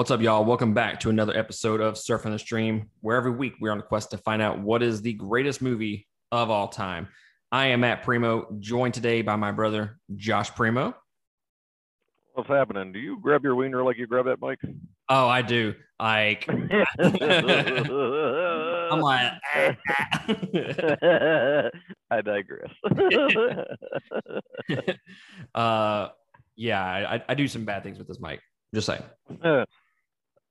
What's up, y'all? Welcome back to another episode of Surfing the Stream, where every week we're on a quest to find out what is the greatest movie of all time. I am Matt Primo, joined today by my brother Josh Primo. What's happening? Do you grab your wiener like you grab that mic? Oh, I do. Like I'm like, I digress. uh, yeah, I, I do some bad things with this mic. Just saying.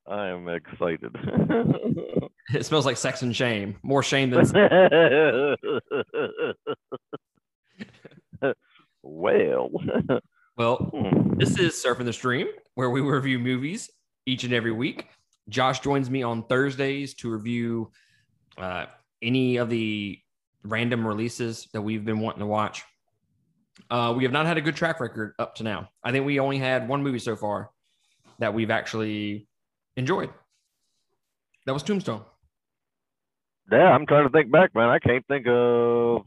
I am excited. It smells like sex and shame. More shame than well, well. hmm. This is Surfing the Stream, where we review movies each and every week. Josh joins me on Thursdays to review uh, any of the random releases that we've been wanting to watch. Uh, we have not had a good track record up to now. I think we only had one movie so far that we've actually enjoyed. That was Tombstone. yeah, I'm trying to think back, man. I can't think of.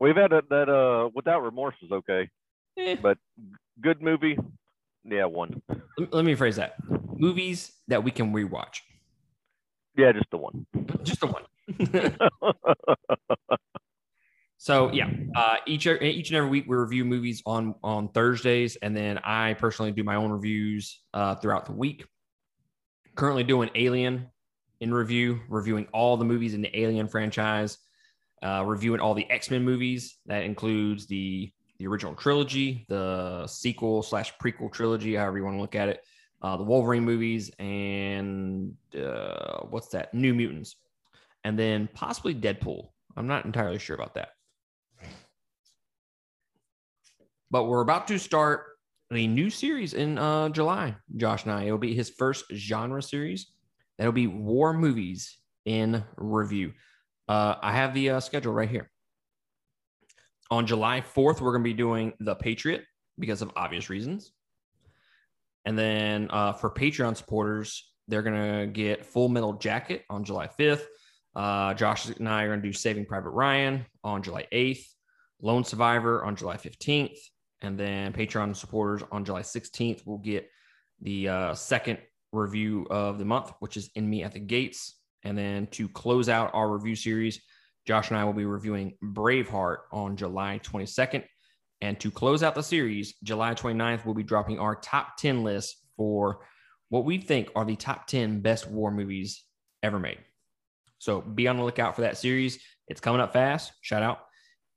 We've had that, that uh, without remorse was okay, Eh, but good movie. Yeah, one. let- let me phrase that: movies that we can rewatch. Yeah, just the one. Just the one. So yeah, uh, each each and every week we review movies on on Thursdays, and then I personally do my own reviews uh, throughout the week. Currently doing Alien in review, reviewing all the movies in the Alien franchise, uh, reviewing all the X Men movies. That includes the the original trilogy, the sequel slash prequel trilogy, however you want to look at it, uh, the Wolverine movies, and uh, what's that? New Mutants, and then possibly Deadpool. I'm not entirely sure about that. But we're about to start a new series in uh, July, Josh and I. It'll be his first genre series. That'll be war movies in review. Uh, I have the uh, schedule right here. On July 4th, we're going to be doing The Patriot because of obvious reasons. And then uh, for Patreon supporters, they're going to get Full Metal Jacket on July 5th. Uh, Josh and I are going to do Saving Private Ryan on July 8th, Lone Survivor on July 15th, and then Patreon supporters on July 16th will get the uh, second review of the month, which is Enemy at the Gates. And then to close out our review series, Josh and I will be reviewing Braveheart on July 22nd. And to close out the series, July 29th, we'll be dropping our top 10 list for what we think are the top 10 best war movies ever made. So be on the lookout for that series. It's coming up fast. Shout out.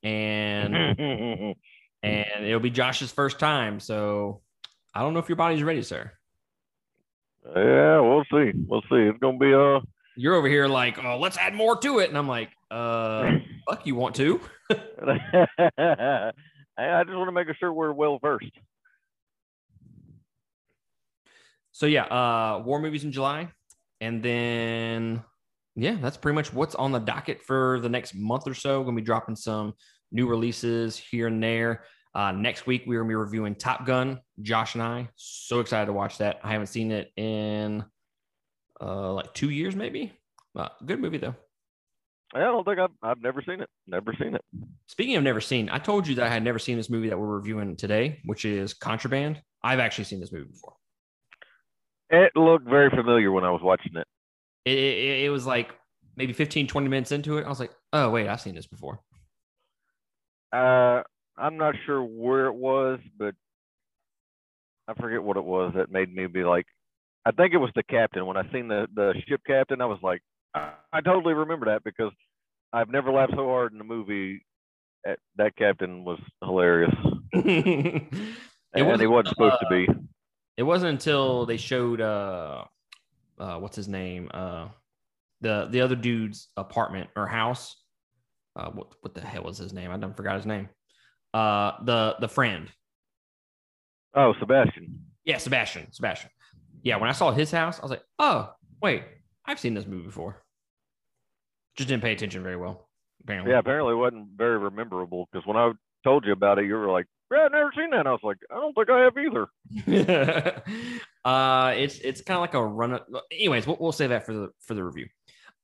And and it'll be Josh's first time. So I don't know if your body's ready, sir. yeah, we'll see. We'll see. It's gonna be uh You're over here like, oh, let's add more to it. And I'm like, uh, fuck, you want to? I I just want to make sure we're well versed. So yeah, uh, war movies in July. And then yeah, that's pretty much what's on the docket for the next month or so. Gonna be dropping some new releases here and there. Uh, next week we are gonna be reviewing Top Gun. Josh and I so excited to watch that. I haven't seen it in uh, like two years, maybe. Uh, good movie though. I don't think I've I've never seen it. Never seen it. Speaking of never seen, I told you that I had never seen this movie that we're reviewing today, which is Contraband. I've actually seen this movie before. It looked very familiar when I was watching it. It, it, it was like maybe 15, 20 minutes into it. I was like, oh, wait, I've seen this before. Uh, I'm not sure where it was, but I forget what it was that made me be like. I think it was the captain. When I seen the the ship captain, I was like, I, I totally remember that because I've never laughed so hard in a movie. At, that captain was hilarious, it, and wasn't, he wasn't supposed to uh, be. it wasn't until they showed, uh, uh, what's his name? Uh, the, the other dude's apartment or house. Uh, what, what the hell was his name? I done forgot his name. Uh, the, the friend. Oh, Sebastian. Yeah, Sebastian. Sebastian. Yeah, when I saw his house, I was like, oh, wait, I've seen this movie before. Just didn't pay attention very well, apparently. Yeah, apparently it wasn't very rememberable because when I told you about it, you were like, "Yeah, I've never seen that." And I was like, "I don't think I have either." uh, it's it's kind of like a run. Anyways, we'll, we'll say that for the for the review.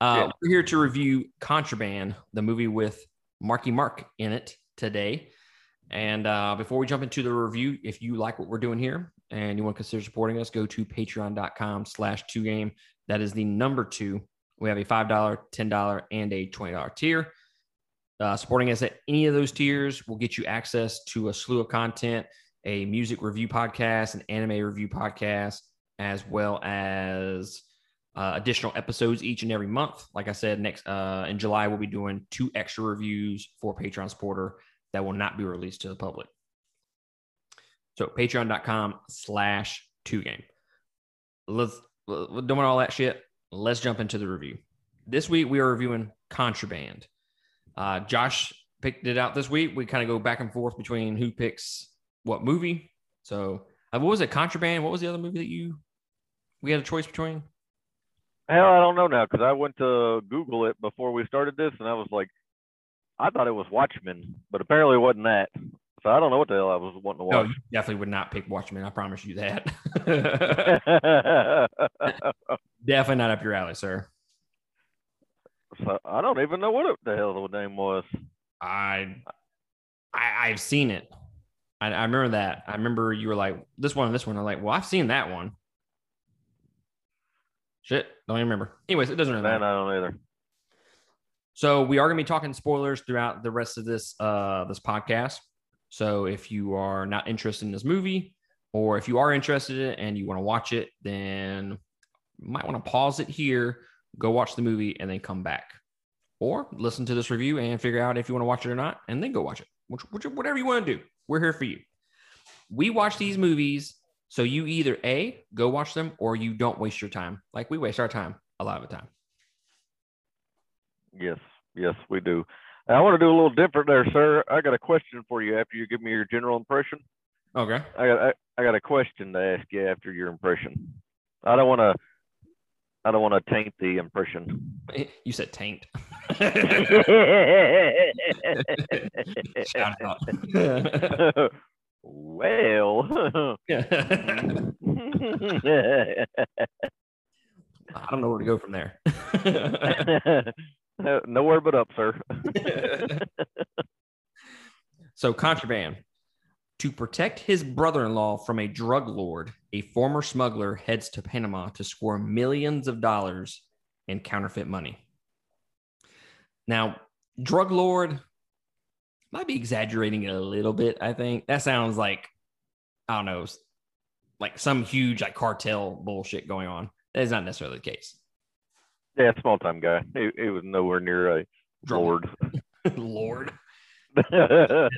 Uh, Yeah. We're here to review Contraband, the movie with Marky Mark in it today. And uh, before we jump into the review, if you like what we're doing here and you want to consider supporting us, go to patreon.com slash two game. That is the number two. We have a $5, $10, and a $20 tier. Uh, supporting us at any of those tiers will get you access to a slew of content, a music review podcast, an anime review podcast, as well as uh, additional episodes each and every month. Like I said, next uh, in July, we'll be doing two extra reviews for Patreon supporter that will not be released to the public. So patreon.com slash two game. Let's doing all that shit. Let's jump into the review. This week we are reviewing Contraband. Uh, Josh picked it out this week. We kind of go back and forth between who picks what movie. So uh, what was it? Contraband. What was the other movie that you we had a choice between? Hell, I don't know now because I went to Google it before we started this, and I was like, I thought it was Watchmen, but apparently it wasn't that. So I don't know what the hell I was wanting to watch. No, you definitely would not pick Watchmen. I promise you that. definitely not up your alley, sir. so I don't even know what the hell the name was. I, I I've seen it. I, I remember that. I remember you were like this one and this one. I'm like, well, I've seen that one. Shit, don't even remember. Anyways, it doesn't really Man, matter. I don't either. So we are going to be talking spoilers throughout the rest of this uh this podcast. So if you are not interested in this movie, or if you are interested in it and you want to watch it, then you might want to pause it here, go watch the movie, and then come back, or listen to this review and figure out if you want to watch it or not, and then go watch it. Which, which whatever you want to do, we're here for you. We watch these movies, so you either a go watch them or you don't waste your time. Like we waste our time a lot of the time. Yes, yes, we do. I want to do a little different there, sir. I got a question for you after you give me your general impression. Okay. I got I, I got a question to ask you after your impression. I don't want to I don't want to taint the impression. You said taint. Shout out. well, I don't know where to go from there. Nowhere but up, sir. so, contraband. To protect his brother in law from a drug lord, a former smuggler heads to Panama to score millions of dollars in counterfeit money. Now, drug lord might be exaggerating it a little bit. I think that sounds like, I don't know, like some huge like cartel bullshit going on. That is not necessarily the case. Yeah, small time guy. He, he was nowhere near a lord. lord.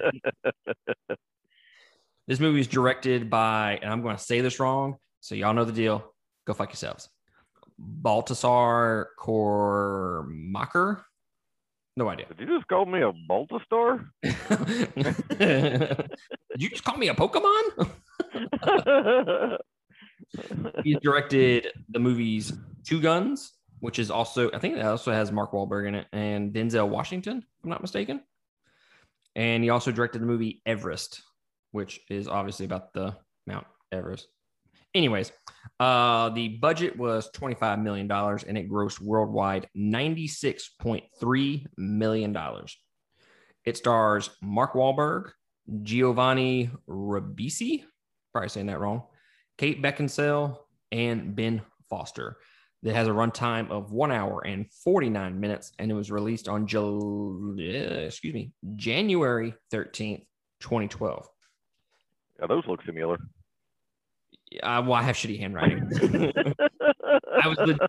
This movie is directed by, and I'm going to say this wrong, so y'all know the deal. Go fuck yourselves. Baltasar Kormacher. No idea. Did you just call me a Baltasar? Did you just call me a Pokemon? He's directed the movies Two Guns, which is also, I think it also has Mark Wahlberg in it, and Denzel Washington, if I'm not mistaken. And he also directed the movie Everest, which is obviously about the Mount Everest. Anyways, uh, the budget was $25 million and it grossed worldwide $96.3 million. It stars Mark Wahlberg, Giovanni Ribisi, probably saying that wrong, Kate Beckinsale, and Ben Foster. It has a runtime of one hour and 49 minutes, and it was released on Jul- uh, excuse me, January 13th, 2012. yeah, those look similar. Uh, well, I have shitty handwriting. I was legit,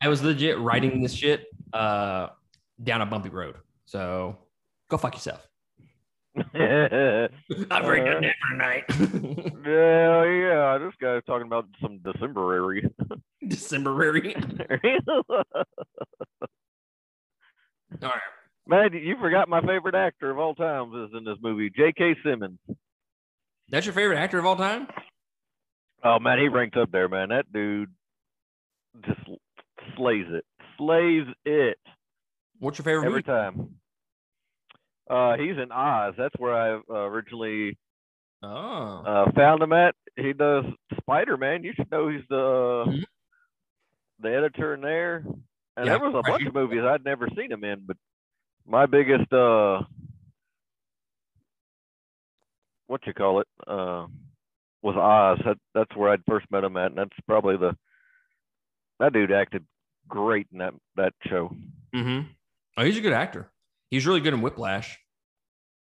I was legit writing this shit uh, down a bumpy road. So go fuck yourself. I'm very good at tonight. yeah, yeah. This guy's talking about some Decemberary. Decemberary. All right. Man, you forgot my favorite actor of all times is in this movie, J.K. Simmons. That's your favorite actor of all time? Oh man, he ranks up there, man. That dude just slays it, slays it What's your favorite every movie? time. Uh, he's in Oz. That's where I uh, originally Oh. uh, found him at. He does Spider Man. You should know he's the Mhm. the editor in there. And Yeah, there was a bunch of movies I'd never seen him in, but my biggest uh, what you call it? Uh, was Oz. That, that's where I'd first met him at, and that's probably the that dude acted great in that that show. Mm-hmm. Oh, he's a good actor. He's really good in Whiplash,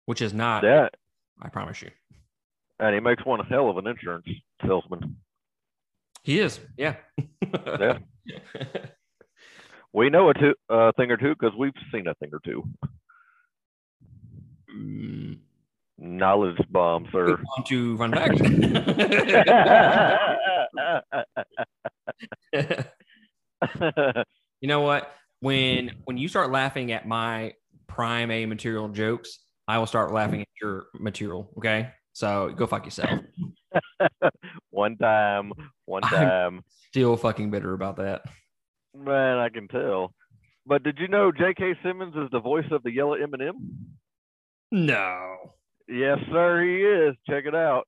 which is not. Yeah, I promise you. and he makes one hell of an insurance salesman. He is. Yeah. Yeah. We know a two, uh, thing or two because we've seen a thing or two. Mm, Knowledge bomb, sir. on to fun fact. you know what? When when you start laughing at my prime A material jokes, I will start laughing at your material. Okay. So go fuck yourself. one time, one time. I'm-. Still fucking bitter about that. Man, I can tell. But did you know J.K. Simmons is the voice of the yellow M&M? No. Yes, sir, he is. Check it out.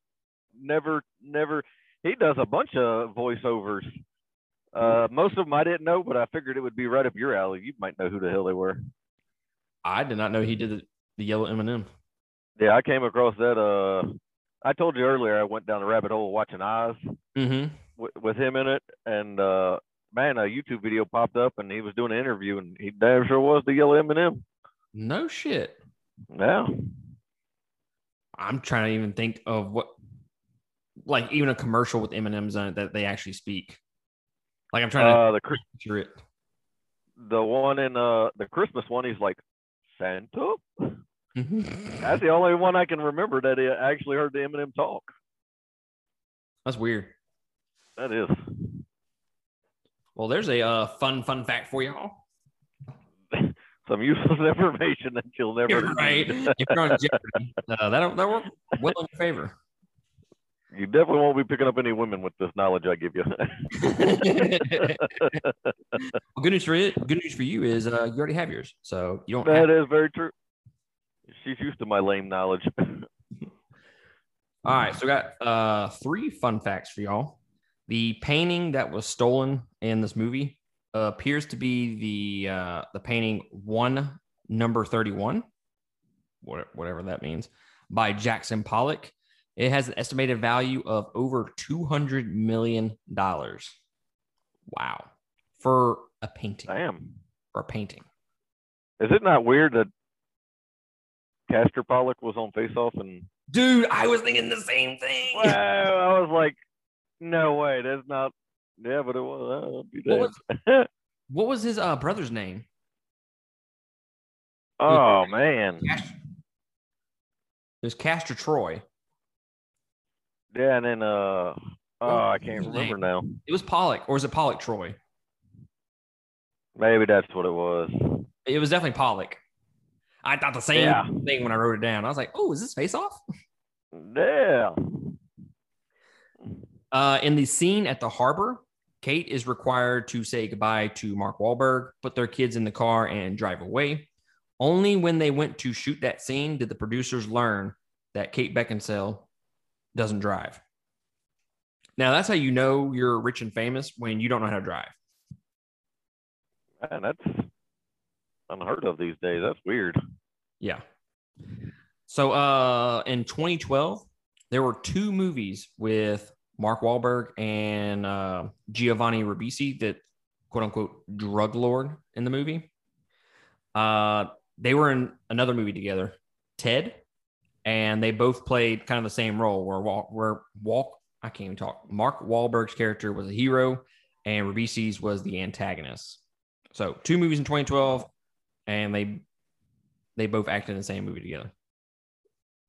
Never, never. He does a bunch of voiceovers. Uh, most of them I didn't know, but I figured it would be right up your alley. You might know who the hell they were. I did not know he did the, the yellow M&M. Yeah, I came across that. Uh, I told you earlier I went down the rabbit hole watching Oz Mm-hmm. with, with him in it, and uh, man, a YouTube video popped up, and he was doing an interview, and he damn sure was the yellow M&M. No shit. Yeah. I'm trying to even think of what, like even a commercial with M&M's on it that they actually speak. Like I'm trying to Uh, the picture it. the one in uh the Christmas one, he's like Santa. Mhm. That's the only one I can remember that he actually heard the M&M talk. That's weird. That is. Well, there's a uh, fun fun fact for y'all. Some useless information that you'll never You're right. If you're on Jeopardy, uh, that'll that work well in your favor. You definitely won't be picking up any women with this knowledge I give you. Well, good news for it. Good news for you is uh, you already have yours, so you don't. Have, that is very true. She's used to my lame knowledge. all right, so we got uh, three fun facts for y'all. The painting that was stolen in this movie uh, appears to be the uh, the painting one number thirty one, whatever that means, by Jackson Pollock. It has an estimated value of over two hundred million dollars. Wow, for a painting. Damn. For a painting. Is it not weird that Castor Pollock was on Face Off and Dude, I was thinking the same thing. wow, I was like, no way, that's not yeah, but it was be What damned. What was his uh, brother's name? oh man. Cast- It was Castor Troy. Yeah, and then uh oh I can't remember now. It was Pollock, or was it Pollock Troy? Maybe that's what it was. It was definitely Pollock. I thought the same Yeah. thing when I wrote it down. I was like, "Oh, is this face off?" Yeah. Uh, in the scene at the harbor, Kate is required to say goodbye to Mark Wahlberg, put their kids in the car, and drive away. Only when they went to shoot that scene did the producers learn that Kate Beckinsale doesn't drive. Now, that's how you know you're rich and famous when you don't know how to drive. Man, that's unheard of these days. That's weird. Yeah. So uh in 2012, there were two movies with Mark Wahlberg and uh, Giovanni Ribisi that quote unquote drug lord in the movie. Uh they were in another movie together, Ted, and they both played kind of the same role where Walk where Walk I can't even talk. Mark Wahlberg's character was a hero and Ribisi's was the antagonist. So two movies in 2012 and they they both acted in the same movie together.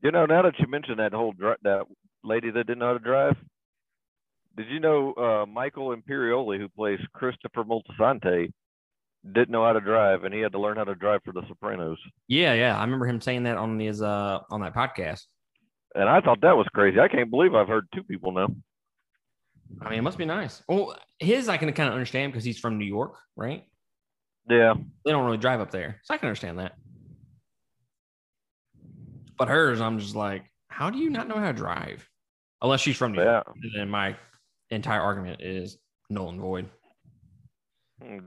You know, now that you mentioned that whole that lady that didn't know how to drive, did you know uh, Michael Imperioli, who plays Christopher Moltisanti, didn't know how to drive, and he had to learn how to drive for The Sopranos. Yeah, yeah, I remember him saying that on his uh on that podcast. And I thought that was crazy. I can't believe I've heard two people know. I mean, it must be nice. Well, his I can kind of understand because he's from New York, right? Yeah, They don't really drive up there, so I can understand that. But hers, I'm just like, how do you not know how to drive? Unless she's from New York, and then my entire argument is null and void.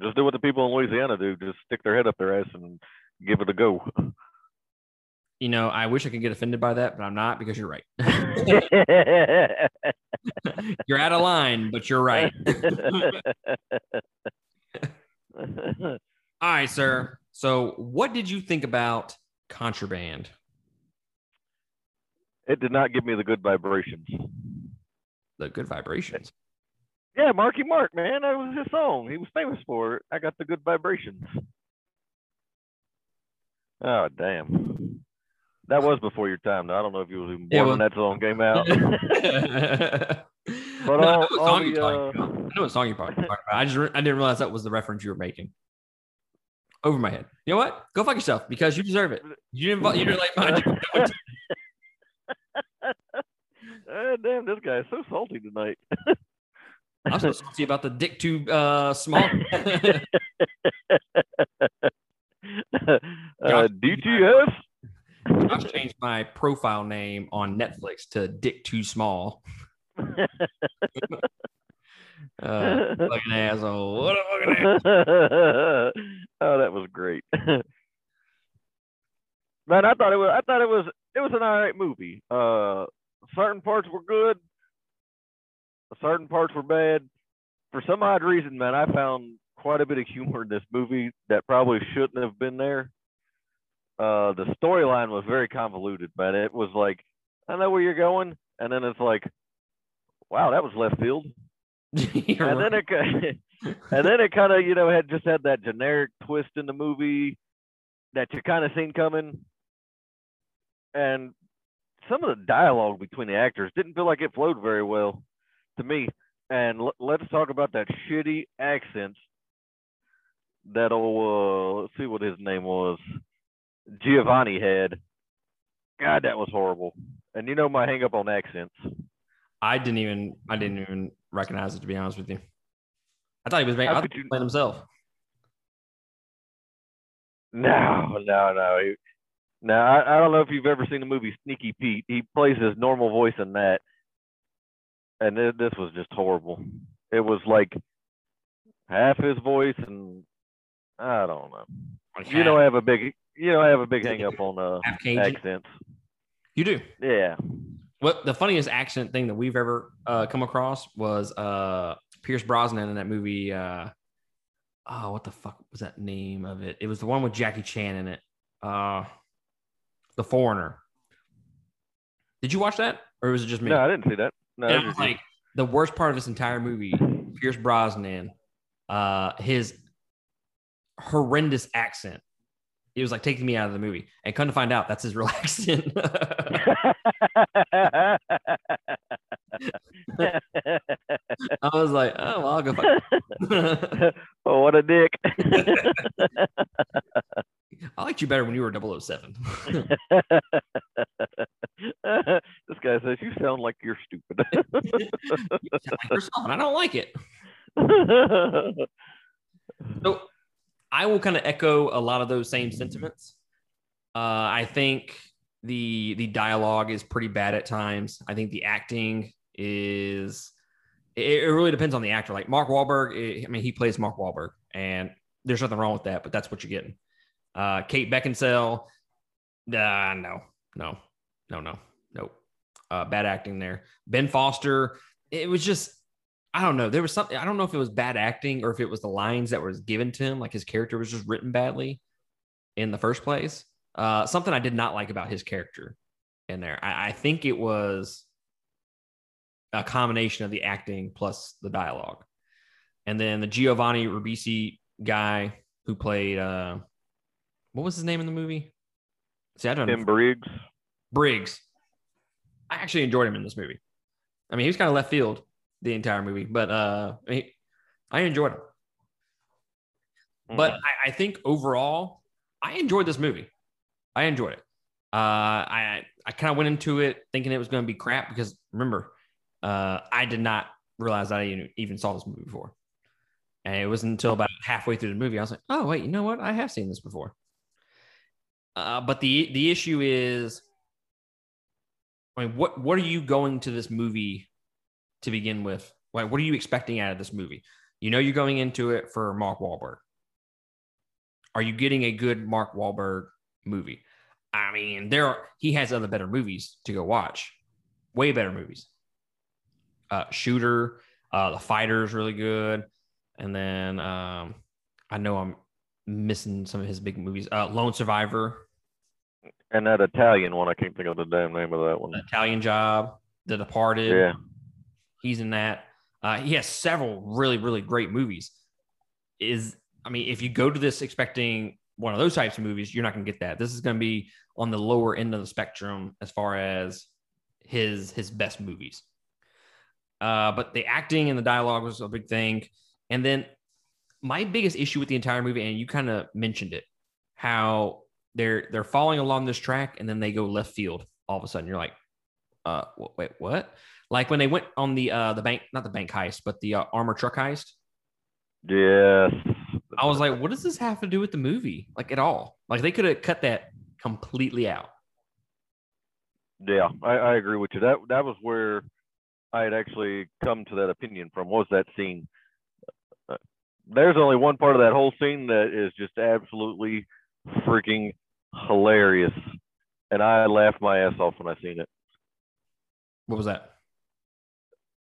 Just do what the people in Louisiana do. Just stick their head up their ass and give it a go. you know, I wish I could get offended by that, but I'm not because you're right. you're out of line, but you're right. All right, sir. So, what did you think about Contraband? it did not give me the good vibrations. The good vibrations. Yeah, Marky Mark, man, that was his song. He was famous for it. I got the good vibrations. Oh damn. That was before your time. Though. I don't know if you was even Yeah, born when that song came out. but all- I know what song the, talking uh, about. I know what song you're talking about. I just re- I didn't realize that was the reference you were making. Over my head. You know what? Go fuck yourself because you deserve it. You didn't. You didn't like mine. Ah, damn, this guy is so salty tonight. I'm supposed to salty about the dick too uh, small. uh, DTF. I've changed my profile name on Netflix to Dick Too Small. Uh, fucking asshole. What a fucking asshole. oh, that was great. Man, I thought it was. I thought it was. It was an all right movie. Uh, certain parts were good. Certain parts were bad. For some odd reason, man, I found quite a bit of humor in this movie that probably shouldn't have been there. Uh, the storyline was very convoluted, man. It was like, I know where you're going, and then it's like, wow, that was left field and right. then it and then it kind of you know had just had that generic twist in the movie that you kind of seen coming and some of the dialogue between the actors didn't feel like it flowed very well to me and l- let's talk about that shitty accent that old uh let's see what his name was giovanni had god that was horrible and you know my hang up on accents I didn't even I didn't even recognize it to be honest with you. I thought he was I could thought he you- playing himself. No, no, no. He, no, I, I don't know if you've ever seen the movie Sneaky Pete. He plays his normal voice in that, and it, this was just horrible. It was like half his voice, and I don't know. Like You know, I have a big, you know, I have a big hang up on uh, accents. You do. Yeah. What the funniest accent thing that we've ever uh, come across was uh, Pierce Brosnan in that movie. Uh, oh, what the fuck was that name of it? It was the one with Jackie Chan in it. Uh, the Foreigner. Did you watch that, or was it just me? No, I didn't see that. No, and it I was like, the worst part of this entire movie, Pierce Brosnan, uh, his horrendous accent. It was like taking me out of the movie, and come to find out, that's his real accent. I was like, oh, well, I'll go. Fuck. oh, what a dick. I liked you better when you were 007. this guy says you sound like you're stupid. You sound like yourself, and I don't like it. So I will kind of echo a lot of those same sentiments. Uh, I think the the dialogue is pretty bad at times. I think the acting is it, it really depends on the actor. Like Mark Wahlberg, eh, I mean, he plays Mark Wahlberg, and there's nothing wrong with that, but that's what you're getting. Uh, Kate Beckinsale, uh, no, no, no, no, no. Uh, bad acting there. Ben Foster, it was just I don't know. There was something I don't know if it was bad acting or if it was the lines that was given to him, like his character was just written badly in the first place. Uh, something I did not like about his character in there. I, I think it was a combination of the acting plus the dialogue, and then the Giovanni Ribisi guy who played uh, what was his name in the movie? See, I don't know. Tim know. Briggs. Briggs. I actually enjoyed him in this movie. I mean, he was kind of left field the entire movie, but uh, I, mean, I enjoyed him. But I, I think overall, I enjoyed this movie. I enjoyed it. Uh, I I kind of went into it thinking it was going to be crap because remember, uh, I did not realize that I even, even saw this movie before, and it wasn't until about halfway through the movie I was like, oh wait, you know what? I have seen this before. Uh, but the the issue is, I mean, what what are you going to this movie to begin with? Like, what are you expecting out of this movie? You know, you're going into it for Mark Wahlberg. Are you getting a good Mark Wahlberg movie? I mean, there are he has other better movies to go watch, way better movies. Uh, Shooter, uh, The Fighter is really good, and then um, I know I'm missing some of his big movies. Uh, Lone Survivor, And that Italian one, I can't think of the damn name of that one. The Italian Job, The Departed. Yeah. He's in that. Uh, he has several really, really great movies. Is I mean, if you go to this expecting one of those types of movies, you're not going to get that. This is going to be on the lower end of the spectrum as far as his his best movies. Uh, but the acting and the dialogue was a big thing. And then my biggest issue with the entire movie, and you kind of mentioned it, how they're they're following along this track and then they go left field all of a sudden. You're like, uh, wait, what? Like when they went on the uh the bank, not the bank heist, but the uh, armor truck heist. Yes. I was like, what does this have to do with the movie? Like at all? Like they could have cut that completely out. Yeah, I, I agree with you. That that was where I had actually come to that opinion from. Was that scene? Uh, There's only one part of that whole scene that is just absolutely freaking hilarious, and I laughed my ass off when I seen it. What was that?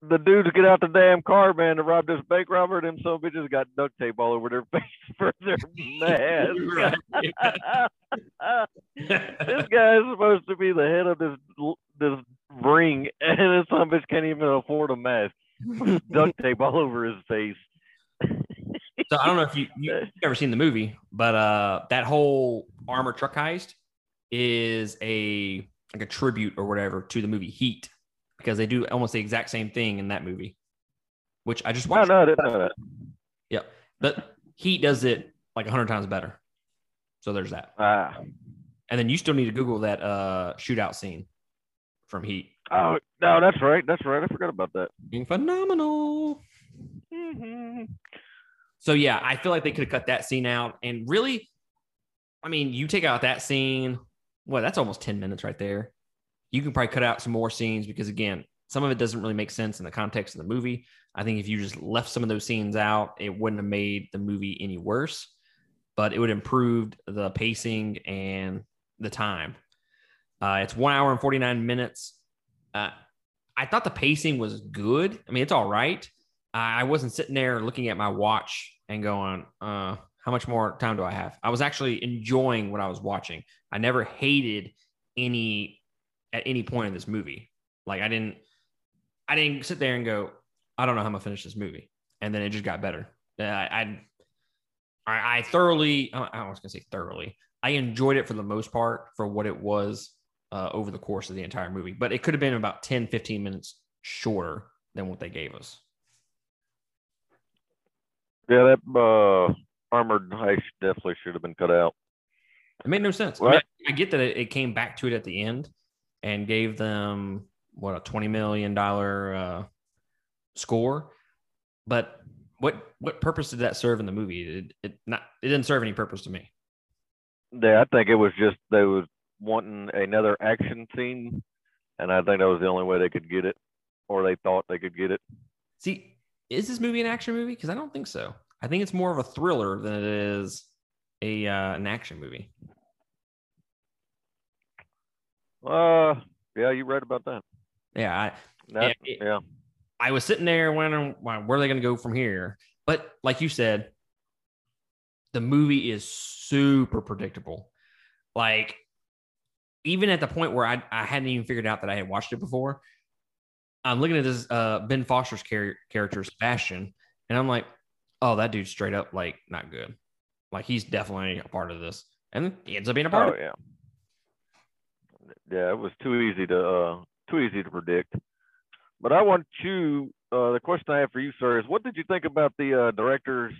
The dudes get out the damn car, man, to rob this bank robber. Them some bitches got duct tape all over their face for their mask. this guy is supposed to be the head of this this ring, and this some bitch can't even afford a mask. Duct tape all over his face. So I don't know if you you- you've ever seen the movie, but uh, that whole armor truck heist is a like a tribute or whatever to the movie Heat because they do almost the exact same thing in that movie, which I just No, watched. no, I didn't know that. Yep, but Heat does it like a hundred times better. So there's that, Ah, and then you still need to Google that uh, shootout scene from Heat. oh no, that's right, that's right. I forgot about that. Being phenomenal. Mhm. So yeah, I feel like they could have cut that scene out. And really, I mean, you take out that scene, well, that's almost 10 minutes right there. You can probably cut out some more scenes because again, some of it doesn't really make sense in the context of the movie. I think if you just left some of those scenes out, it wouldn't have made the movie any worse, but it would have improved the pacing and the time. Uh, it's one hour and 49 minutes. Uh, I thought the pacing was good. I mean, it's all right. I I wasn't sitting there looking at my watch and going, uh, how much more time do I have? I was actually enjoying what I was watching. I never hated any at any point in this movie. Like I didn't I didn't sit there and go, I don't know how I'm gonna finish this movie. And then it just got better. I I, I thoroughly I I was gonna say thoroughly. I enjoyed it for the most part for what it was uh, over the course of the entire movie, but it could have been about 10, 15 minutes shorter than what they gave us. Yeah, that uh, armored heist definitely should have been cut out. It made no sense. I, mean, I get that it, it came back to it at the end and gave them what a twenty million dollar uh, score, but what what purpose did that serve in the movie? It, it not it didn't serve any purpose to me. Yeah, I think it was just they was wanting another action scene, and I think that was the only way they could get it, or they thought they could get it. See, is this movie an action movie? Because I don't think so. I think it's more of a thriller than it is a uh, an action movie. Uh, yeah, you right about that. Yeah, I, That- it- yeah. I was sitting there wondering why- where are they going to go from here. But like you said, the movie is super predictable. Like even at the point where I, I hadn't even figured out that I had watched it before, I'm looking at this uh, Ben Foster's char- character Sebastian, and I'm like, oh, that dude's straight up like not good. Like he's definitely a part of this, and he ends up being a part Oh of it. yeah. Yeah, it was too easy to uh too easy to predict. But I want you uh the question I have for you, sir, is what did you think about the uh director's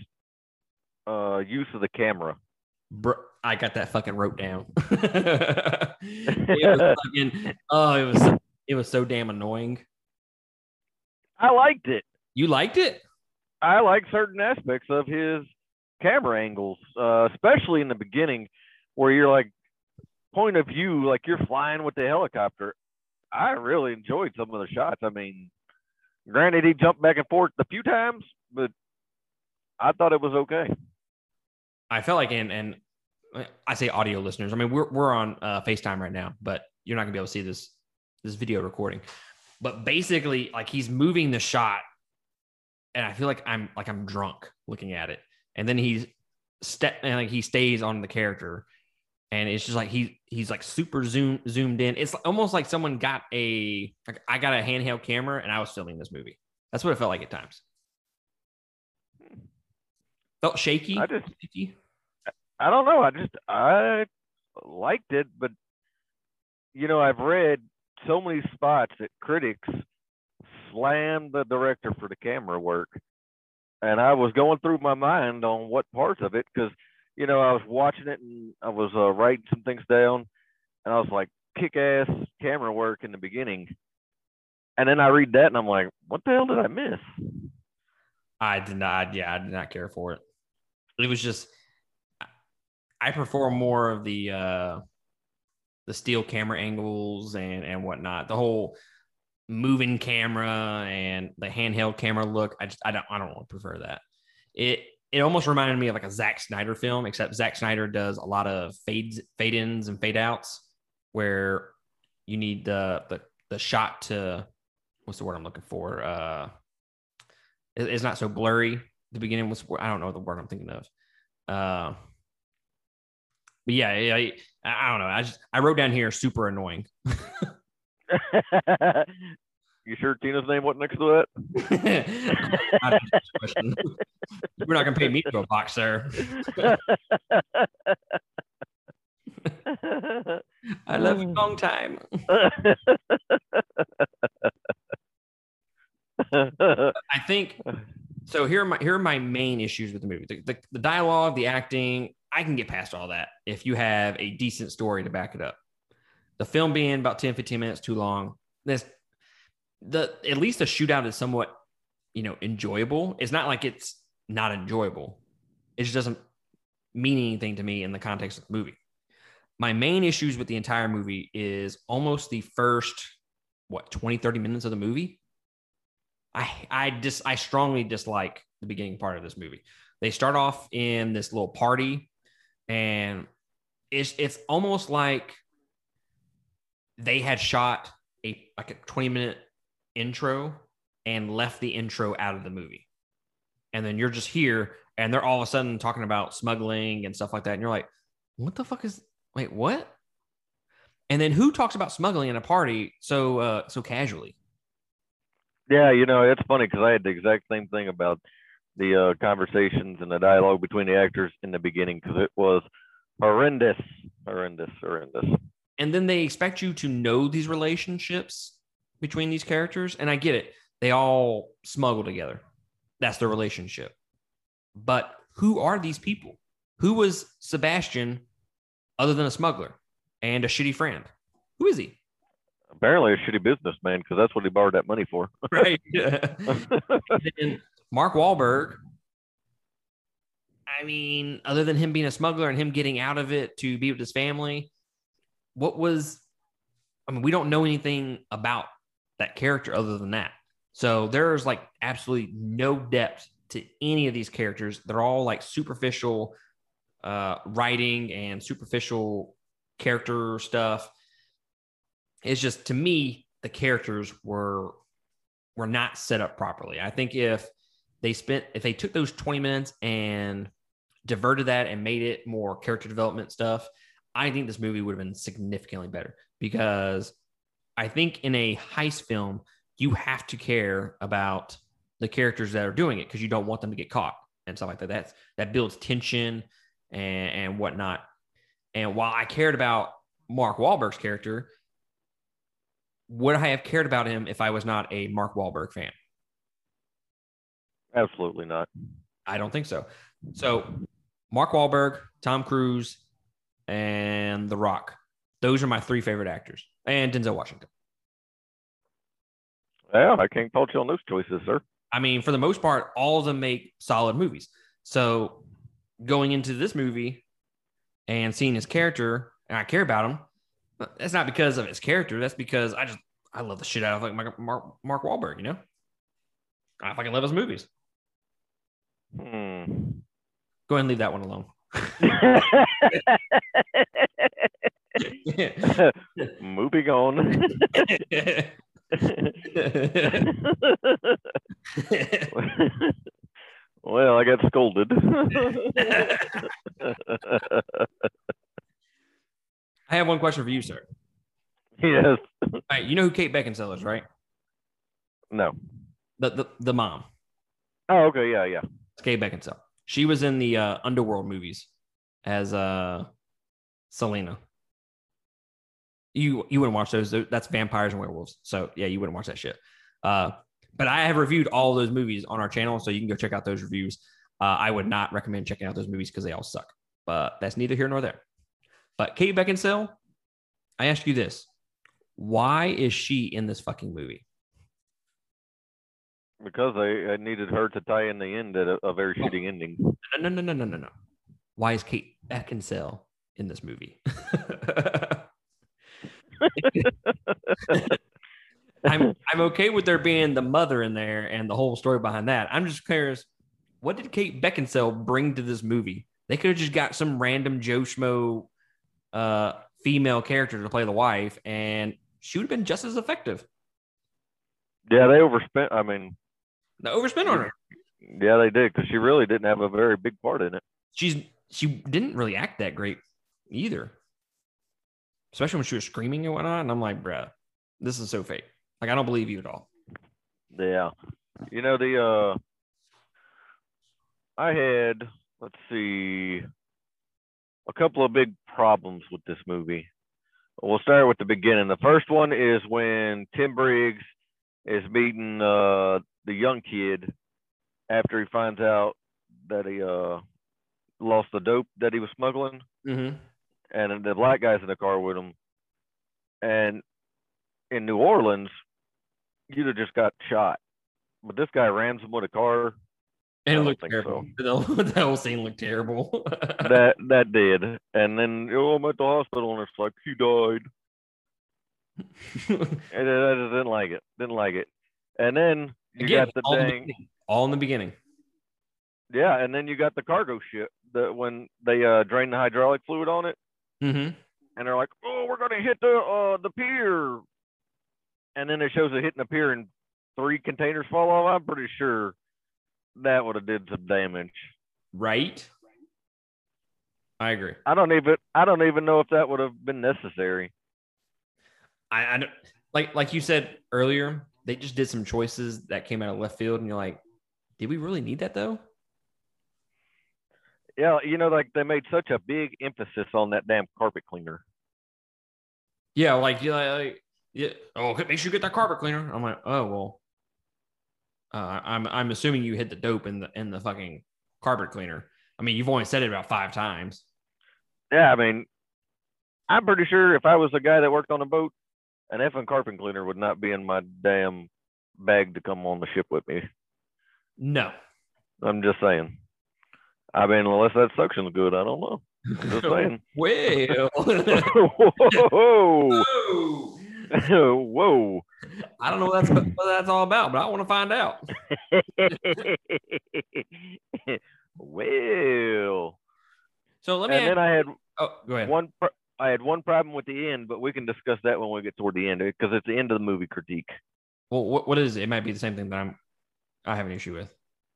uh use of the camera? Bro, I got that fucking wrote down. it was fucking, oh, it was it was so damn annoying. I liked it. You liked it? I like certain aspects of his camera angles, uh, especially in the beginning where you're like point of view, like you're flying with the helicopter. I really enjoyed some of the shots. I mean, granted, he jumped back and forth a few times, but I thought it was okay. I felt like and and I say audio listeners. I mean, we're we're on uh, FaceTime right now, but you're not gonna be able to see this this video recording. But basically, like he's moving the shot, and I feel like I'm like I'm drunk looking at it. And then he's step and like he stays on the character, and it's just like he he's like super zoom zoomed in. It's almost like someone got a like I got a handheld camera and I was filming this movie. That's what it felt like at times. Felt shaky. I just-. I don't know. I just I liked it, but you know, I've read so many spots that critics slammed the director for the camera work, and I was going through my mind on what parts of it because you know I was watching it and I was uh, writing some things down, and I was like, kick-ass camera work in the beginning, and then I read that and I'm like, what the hell did I miss? I did not. Yeah, I did not care for it. It was just. I prefer more of the uh the steel camera angles and and whatnot. The whole moving camera and the handheld camera look. I just I don't I don't to prefer that. It it almost reminded me of like a Zack Snyder film, except Zack Snyder does a lot of fades, fade ins and fade outs, where you need the the the shot to what's the word I'm looking for? Uh, it- it's not so blurry. The beginning was I don't know the word I'm thinking of. Uh, but yeah, I, I, don't know. I just I wrote down here super annoying. you sure Tina's name wasn't next to question. We're not gonna pay me to a box, sir. I love you long time. I think so. Here are my here are my main issues with the movie: the, the, the dialogue, the acting. I can get past all that if you have a decent story to back it up. The film being about 10, 15 minutes too long. This the at least the shootout is somewhat, you know, enjoyable. It's not like it's not enjoyable. It just doesn't mean anything to me in the context of the movie. My main issues with the entire movie is almost the first what 20 30 minutes of the movie I I just I strongly dislike the beginning part of this movie. They start off in this little party, and it's it's almost like they had shot a like a 20 minute intro and left the intro out of the movie. And then you're just here and they're all of a sudden talking about smuggling and stuff like that. And you're like, what the fuck is wait, what? And then who talks about smuggling in a party so uh so casually? yeah, you know, it's funny because I had the exact same thing about the uh, conversations and the dialogue between the actors in the beginning because it was horrendous, horrendous, horrendous. and then they expect you to know these relationships between these characters and i get it. They all smuggle together. That's their relationship. But who are these people? Who was sebastian other than a smuggler and a shitty friend? Who is he? Apparently, a shitty businessman because that's what he borrowed that money for. right. And then mark Wahlberg. i mean other than him being a smuggler and him getting out of it to be with his family what was I mean, we don't know anything about that character other than that. So there's like absolutely no depth to any of these characters. They're all like superficial uh, writing and superficial character stuff. It's just to me, the characters were were not set up properly. I think if they spent if they took those 20 minutes and diverted that and made it more character development stuff, I think this movie would have been significantly better because I think in a heist film, you have to care about the characters that are doing it because you don't want them to get caught and stuff like that. That's that builds tension and, and whatnot. And while I cared about Mark Wahlberg's character, would I have cared about him if I was not a Mark Wahlberg fan? Absolutely not. I don't think so. So, Mark Wahlberg, Tom Cruise, and The Rock. Those are my three favorite actors, and Denzel Washington. Yeah, I can't fault you on those choices, sir. I mean, for the most part, all of them make solid movies. So, going into this movie and seeing his character, and I care about him, that's not because of his character. That's because I just I love the shit out of like Mark Mark, Mark Wahlberg. You know, I fucking love his movies. Hmm. Go ahead and leave that one alone. Moving on. well, I got scolded. I have one question for you, sir. yes. All right, you know who Kate Beckinsale is, right? No. The the, the mom. Oh, okay. Yeah, yeah. Kate Beckinsale. She was in the uh, Underworld movies as uh, Selena. You you wouldn't watch those. That's vampires and werewolves. So yeah, you wouldn't watch that shit. Uh, but I have reviewed all those movies on our channel, so you can go check out those reviews. Uh, I would not recommend checking out those movies because they all suck. But that's neither here nor there. But Kate Beckinsale, I ask you this: Why is she in this fucking movie? Because I, I needed her to tie in the end at a, a very shitty ending. No, no, no, no, no, no, no. Why is Kate Beckinsale in this movie? I'm I'm okay with there being the mother in there and the whole story behind that. I'm just curious, what did Kate Beckinsale bring to this movie? They could have just got some random Joe Schmo uh, female character to play the wife, and she would have been just as effective. Yeah, they overspent. I mean, The overspin on her. yeah, they did because she really didn't have a very big part in it. She's she didn't really act that great either. Especially when she was screaming and whatnot. And I'm like, bruh, this is so fake. Like, I don't believe you at all. Yeah. You know, the uh I had let's see a couple of big problems with this movie. We'll start with the beginning. The first one is when Tim Briggs is meeting uh the young kid after he finds out that he uh lost the dope that he was smuggling Mm-hmm. and the black guy's in the car with him. And in New Orleans, you'd have just got shot. But this guy rams him with a car. And it looked terrible. The, whole- whole scene looked terrible. That that did. And then oh, I'm at the hospital, and it's like he died. And I just didn't like it. Didn't like it. And then you Again, got the all, in the beginning. all in the beginning. yeah, and then you got the cargo ship that when they uh drain the hydraulic fluid on it, Mm-hmm. and they're like, "Oh, we're gonna hit the uh the pier," and then it shows it hitting the pier and three containers fall off. I'm pretty sure that would have did some damage. Right? I agree. I don't even I don't even know if that would have been necessary. I, I don't like like you said earlier, they just did some choices that came out of left field, and you're like, did we really need that though? Yeah, you know, like they made such a big emphasis on that damn carpet cleaner. Yeah, like yeah, like, yeah. Oh, make sure you get that carpet cleaner. I'm like, oh well. Uh, I'm I'm assuming you hit the dope in the in the fucking carpet cleaner. I mean, you've only said it about five times. Yeah, I mean, I'm pretty sure if I was a guy that worked on a boat, an effing carpet cleaner would not be in my damn bag to come on the ship with me. No. I'm just saying. I mean, unless that suction's good, I don't know. I'm just saying. well. Whoa, Whoa. whoa. I don't know what that's what that's all about, but I want to find out. well, So let me. and ask- then I had oh, go ahead. one. I had one problem with the end, but we can discuss that when we get toward the end because it's the end of the movie critique. Well, what, what is it? It might be the same thing that I'm. I have an issue with.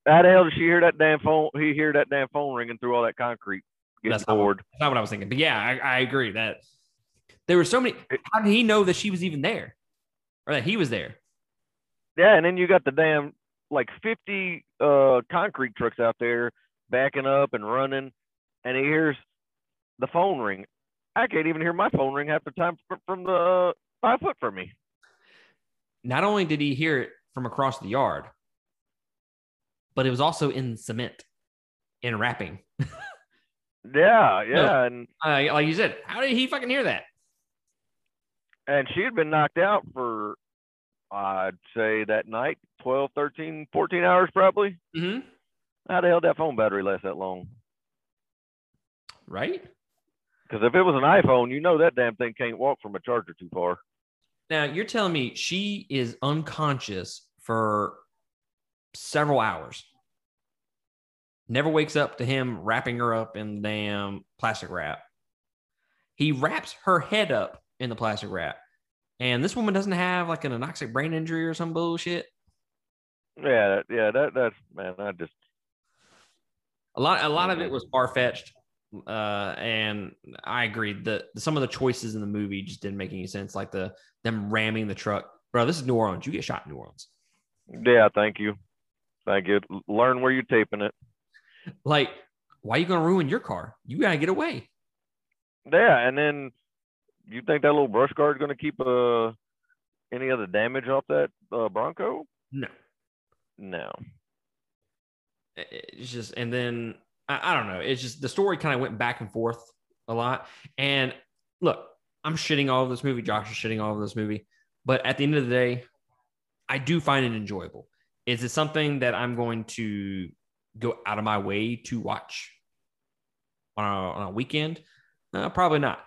How the hell did she hear that damn phone? He hear that damn phone ringing through all that concrete, getting That's not bored. That's not what I was thinking, but yeah, I, I agree that there were so many. How did he know that she was even there, or that he was there? Yeah, and then you got the damn like 50 uh concrete trucks out there backing up and running, and he hears the phone ring. I can't even hear my phone ring half the time from the five foot from me. Not only did he hear it from across the yard, but it was also in cement, in wrapping. Yeah, yeah, and Uh, like you said, how did he fucking hear that? and she had been knocked out for I'd say that night 12, 13, 14 hours probably. Mm-hmm. How the hell did that phone battery last that long? Right Because if it was an iPhone, you know that damn thing can't walk from a charger too far. now, you're telling me she is unconscious for several hours. never wakes up to him wrapping her up in the damn plastic wrap. He wraps her head up in the plastic wrap. And this woman doesn't have like an anoxic brain injury or some bullshit. Yeah, yeah, that that's man, I just a lot a lot of it was far fetched. Uh, and I agree that some of the choices in the movie just didn't make any sense, like the them ramming the truck. Bro, this is New Orleans. You get shot in New Orleans. Yeah, thank you. Thank you. Learn where you're taping it. Like, why are you gonna ruin your car? You gotta get away. Yeah, and then you think that little brush guard is gonna keep uh any other damage off that uh, Bronco? No. No. It's just, and then I, I don't know. It's just the story kind of went back and forth a lot. And look, I'm shitting all of this movie. Josh is shitting all of this movie. But at the end of the day, I do find it enjoyable. Is it something that I'm going to go out of my way to watch on a, on a weekend? Uh, probably not.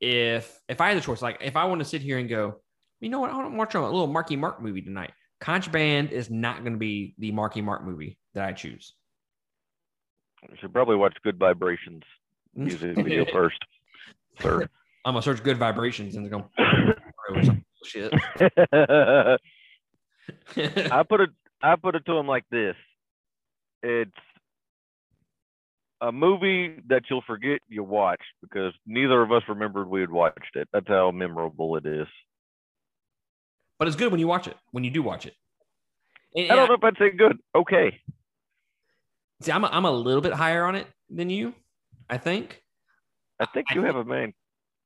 If if I had the choice, like if I want to sit here and go, you know what, I want to watch a little Marky Mark movie tonight. Contraband is not going to be the Marky Mark movie that I choose. You should probably watch Good Vibrations music video first. Sir. I'm gonna search Good Vibrations and go shit. I put it I put it to him like this. It's a movie that you'll forget you watched because neither of us remembered we had watched it. That's how memorable it is. But it's good when you watch it. When you do watch it. And, I don't know if I'd say good. Okay. See, I'm a, I'm a little bit higher on it than you. I think. I think you I have think, a main.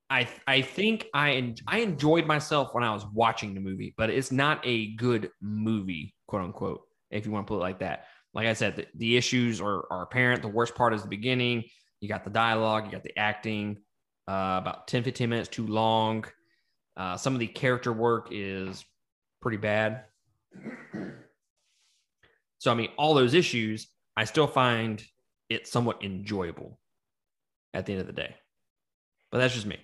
I I think I I enjoyed myself when I was watching the movie, but it's not a good movie, quote unquote, if you want to put it like that. Like I said, the, the issues are, are apparent. The worst part is the beginning. You got the dialogue, you got the acting, uh, about 10, 15 minutes too long. Uh, some of the character work is pretty bad. So, I mean, all those issues, I still find it somewhat enjoyable at the end of the day. But that's just me.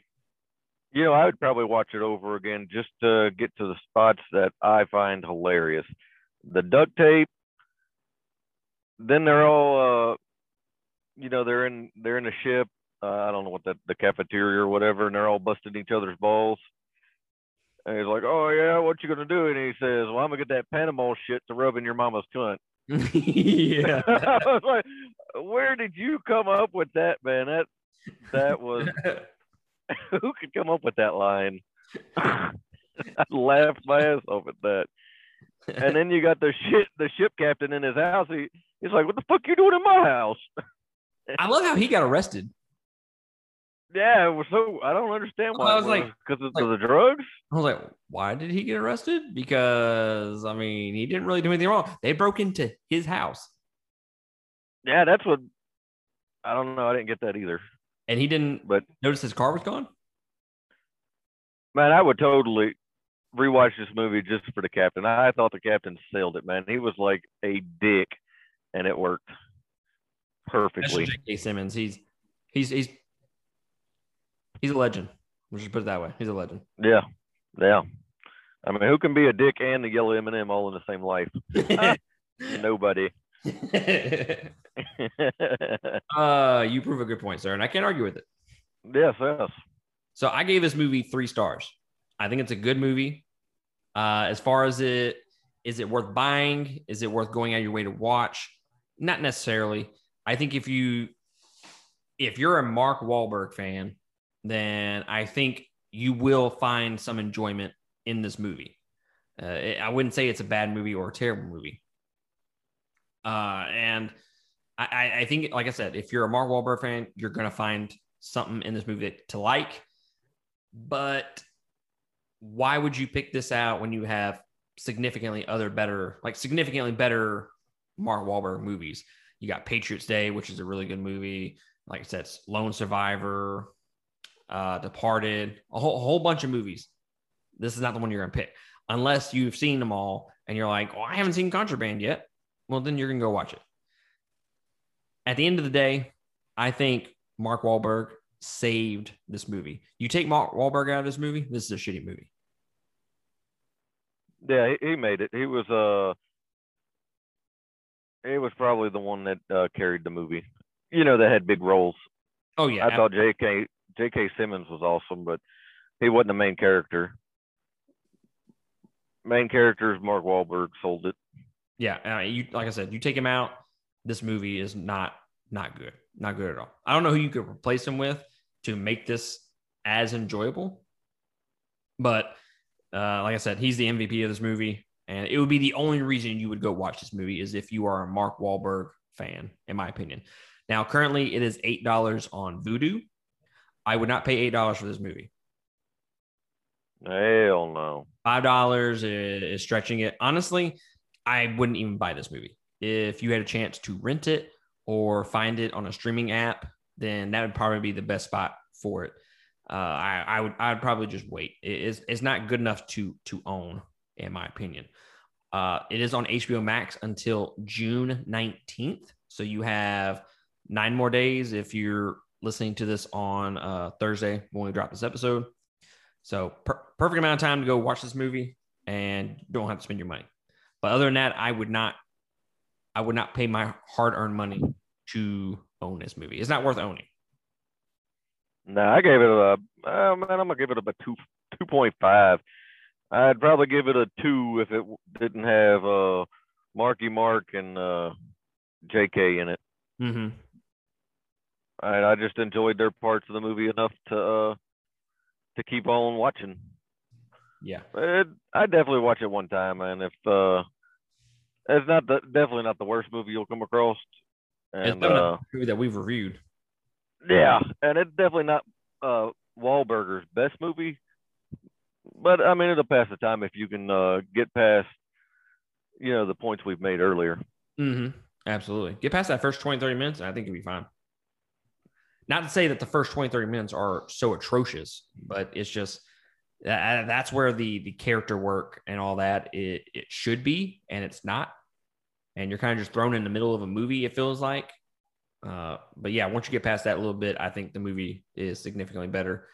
You know, I would probably watch it over again just to get to the spots that I find hilarious. The duct tape. Then they're all, uh, you know, they're in they're in a ship. Uh, I don't know what that the cafeteria or whatever, and they're all busting each other's balls. And he's like, "Oh yeah, what you gonna do?" And he says, "Well, I'm gonna get that Panama shit to rub in your mama's cunt." Yeah. I was like, "Where did you come up with that, man? That that was who could come up with that line?" I laughed my ass off at that. And then you got the shit, the ship captain in his house. He, he's like, "What the fuck you doing in my house?" I love how he got arrested. Yeah, so I don't understand why. I was like, because of like, the drugs. I was like, why did he get arrested? Because I mean, he didn't really do anything wrong. They broke into his house. Yeah, that's what. I don't know. I didn't get that either. And he didn't. But notice his car was gone. Man, I would totally rewatch this movie just for the captain. I thought the captain sailed it, man. He was like a dick, and it worked perfectly. J.K. Simmons, he's he's he's he's a legend. We'll just put it that way. He's a legend. Yeah, yeah. I mean, who can be a dick and the yellow M&M all in the same life? Nobody. uh, you prove a good point, sir, and I can't argue with it. Yes, yes. So I gave this movie three stars. I think it's a good movie. Uh, as far as it is it worth buying? Is it worth going out of your way to watch? Not necessarily. I think if you if you're a Mark Wahlberg fan then I think you will find some enjoyment in this movie. Uh, I wouldn't say it's a bad movie or a terrible movie. Uh, and I, I, think, like I said, if you're a Mark Wahlberg fan, you're going to find something in this movie to like. But why would you pick this out when you have significantly other better, like significantly better Mark Wahlberg movies? You got Patriots Day, which is a really good movie. Like I said, Lone Survivor, uh, Departed, a whole, a whole bunch of movies. This is not the one you're going to pick unless you've seen them all and you're like, oh, I haven't seen Contraband yet. Well, then you're going to go watch it. At the end of the day, I think Mark Wahlberg saved this movie. You take Mark Wahlberg out of this movie, this is a shitty movie. Yeah, he made it. He was uh he was probably the one that uh, carried the movie. You know, that had big roles. Oh yeah, I thought J.K. J.K. Simmons was awesome, but he wasn't the main character. Main character is Mark Wahlberg. Sold it. Yeah, uh, you like I said, you take him out, this movie is not not good, not good at all. I don't know who you could replace him with to make this as enjoyable, but uh, like I said, he's the MVP of this movie, and it would be the only reason you would go watch this movie is if you are a Mark Wahlberg fan, in my opinion. Now, currently, it is eight dollars on Vudu. I would not pay eight dollars for this movie. Hell no. Five dollars is, is stretching it. Honestly, I wouldn't even buy this movie. If you had a chance to rent it or find it on a streaming app, then that would probably be the best spot for it. Uh, I, I would I'd probably just wait. It is it's not good enough to to own, in my opinion. Uh, it is on HBO Max until June 19th. So you have nine more days if you're listening to this on uh, Thursday when we drop this episode. So per- perfect amount of time to go watch this movie and don't have to spend your money. But other than that, I would not, I would not pay my hard-earned money to own this movie. It's not worth owning. No, I gave it a uh, man. I'm gonna give it a two two point five. I'd probably give it a two if it didn't have uh Marky Mark and uh J.K. in it. Mm-hmm. I, I just enjoyed their parts of the movie enough to uh to keep on watching. Yeah, It, I definitely watch it one time, man. If uh, it's not the definitely not the worst movie you'll come across, and uh, movie that we've reviewed. yeah, and it's definitely not uh Wahlberger's best movie, but I mean it'll pass the time if you can uh get past, you know, the points we've made earlier. Mm-hmm. Absolutely. Get past that first 20, 30 minutes, and I think you'll be fine. Not to say that the first 20, 30 minutes are so atrocious, but it's just that that's where the the character work and all that it, it should be, and it's not. And you're kind of just thrown in the middle of a movie, it feels like. Uh, but yeah, once you get past that a little bit, I think the movie is significantly better.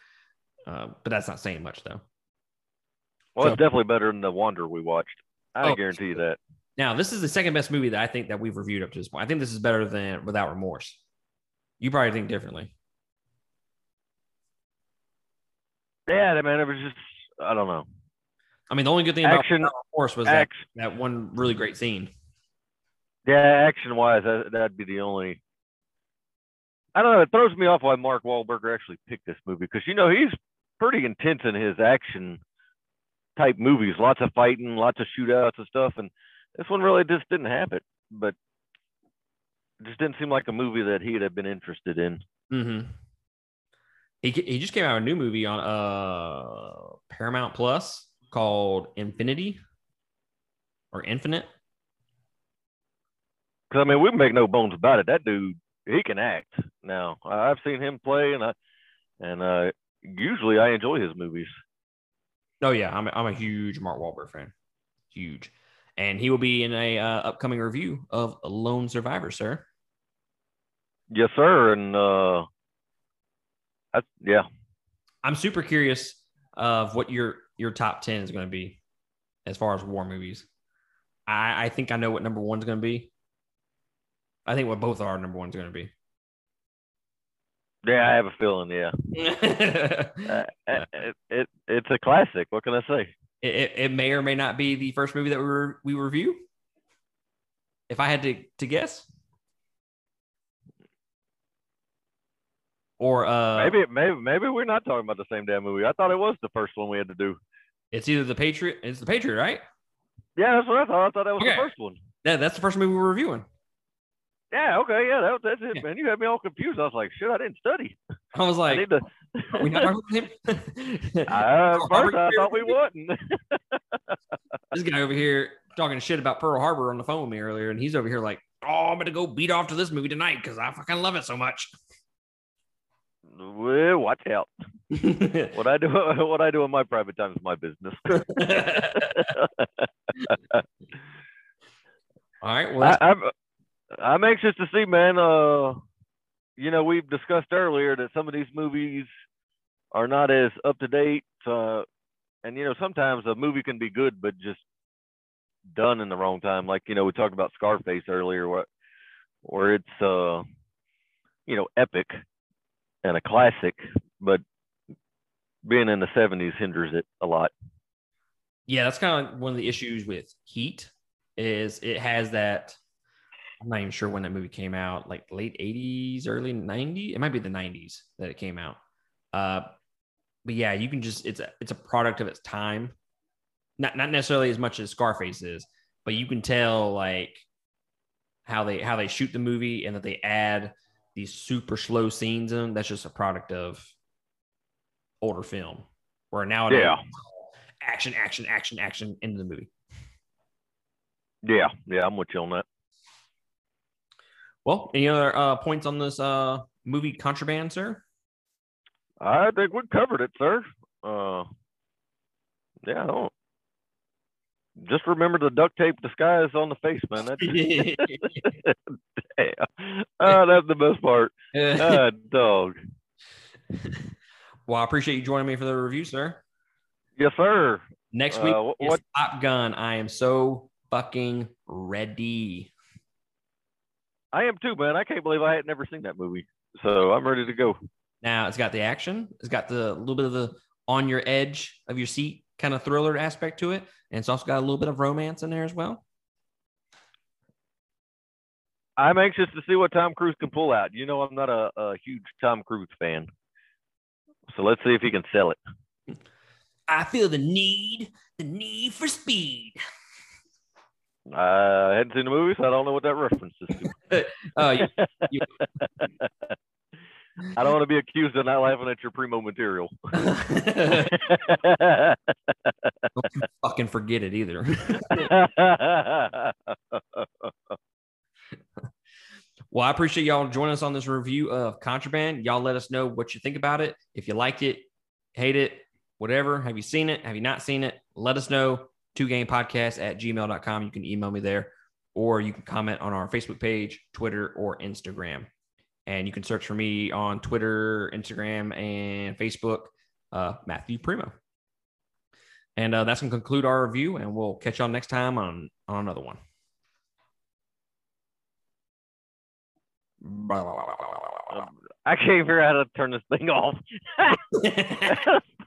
Uh, but that's not saying much, though. Well, So- it's definitely better than the Wonder we watched. I Oh, guarantee you that. Now, this is the second best movie that I think that we've reviewed up to this point. I think this is better than Without Remorse. You probably think differently. Yeah, man, it was just I don't know. I mean, the only good thing about Action- Remorse was that, Action, that one really great scene. yeah, action wise, that, that'd be the only. I don't know. It throws me off why Mark Wahlberg actually picked this movie because you know he's pretty intense in his action type movies. Lots of fighting, lots of shootouts and stuff, and this one really just didn't have it. But just didn't seem like a movie that he'd have been interested in. Mm-hmm. He, he just came out with a new movie on uh Paramount Plus called Infinity or Infinite. Because I mean, we make no bones about it. That dude, he can act. Now I've seen him play, and I and uh, usually I enjoy his movies. Oh yeah, I'm a, I'm a huge Mark Wahlberg fan, huge, and he will be in a uh, upcoming review of Lone Survivor, sir. Yes, sir. And uh, I, yeah, I'm super curious of what your your top ten is going to be as far as war movies. I, I think I know what number one's going to be. I think what both our number one's going to be. yeah, I have a feeling. Yeah, it, uh, it, it it's a classic. What can I say? it, it may or may not be the first movie that we re- we review. If I had to to guess, or uh, maybe maybe maybe we're not talking about the same damn movie. I thought it was the first one we had to do. it's either the Patriot. It's the Patriot, right? Yeah, that's what I thought. I thought that was Okay. the first one. Yeah, that's the first movie we were reviewing. Yeah, okay, yeah, that, that's it, Yeah. man. You had me all confused. I was like, shit, I didn't study. I was I like, need to. we not talking about him? Uh, first, I thought we wouldn't. this guy over here talking shit about Pearl Harbor on the phone with me earlier, and he's over here like, "Oh, I'm gonna go beat off to this movie tonight because I fucking love it so much." Watch out. What I do, what I do in my private time is my business. All right, well, I, that's- I'm, I'm anxious to see, man. Uh, you know, we've discussed earlier that some of these movies are not as up to date. Uh, and you know, sometimes a movie can be good, but just done in the wrong time. Like you know, we talked about Scarface earlier, what where it's uh, you know, epic and a classic, but being in the 70s hinders it a lot. Yeah, that's kind of one of the issues with Heat is it has that. I'm not even sure when that movie came out, like late 80s, early 90s. It might be the 90s that it came out. Uh, but yeah, you can just it's a it's a product of its time. Not not necessarily as much as Scarface is, but you can tell like how they how they shoot the movie and that they add these super slow scenes in. them, That's just a product of older film. Where now Yeah. action, action, action, action into the movie. Yeah, yeah, I'm with you on that. Well, any other uh, points on this uh, movie contraband, sir? I think we covered it, sir. Uh, yeah, I don't. Just remember the duct tape disguise on the face, man. That's yeah. oh, that's the best part. Ah, dog. well, I appreciate you joining me for the review, sir. Yes, sir. Next Uh, week is what- Top Gun. I am so fucking ready. I am too, man. I can't believe I had never seen that movie. So I'm ready to go. Now it's got the action. It's got the little bit of the on your edge of your seat kind of thriller aspect to it, and it's also got a little bit of romance in there as well. I'm anxious to see what Tom Cruise can pull out. You know, I'm not a, a huge Tom Cruise fan. So let's see if he can sell it. I feel the need, the need for speed. I hadn't seen the movie, so I don't know what that reference is to. Oh, you, you- I don't want to be accused of not laughing at your primo material. don't you fucking forget it either. Well, I appreciate y'all joining us on this review of Contraband. Y'all let us know what you think about it. If you liked it, hate it, whatever. Have you seen it? Have you not seen it? Let us know. Two game podcast at gmail.com. You can email me there or you can comment on our Facebook page, Twitter, or Instagram. And you can search for me on Twitter, Instagram, and Facebook, uh, Matthew Primo. And uh, that's going to conclude our review, and we'll catch y'all next time on, on another one. I can't figure out how to turn this thing off.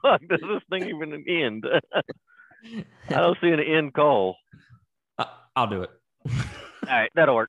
Fuck, does this thing even end? I don't see an end call. I- I'll do it. All right, that'll work.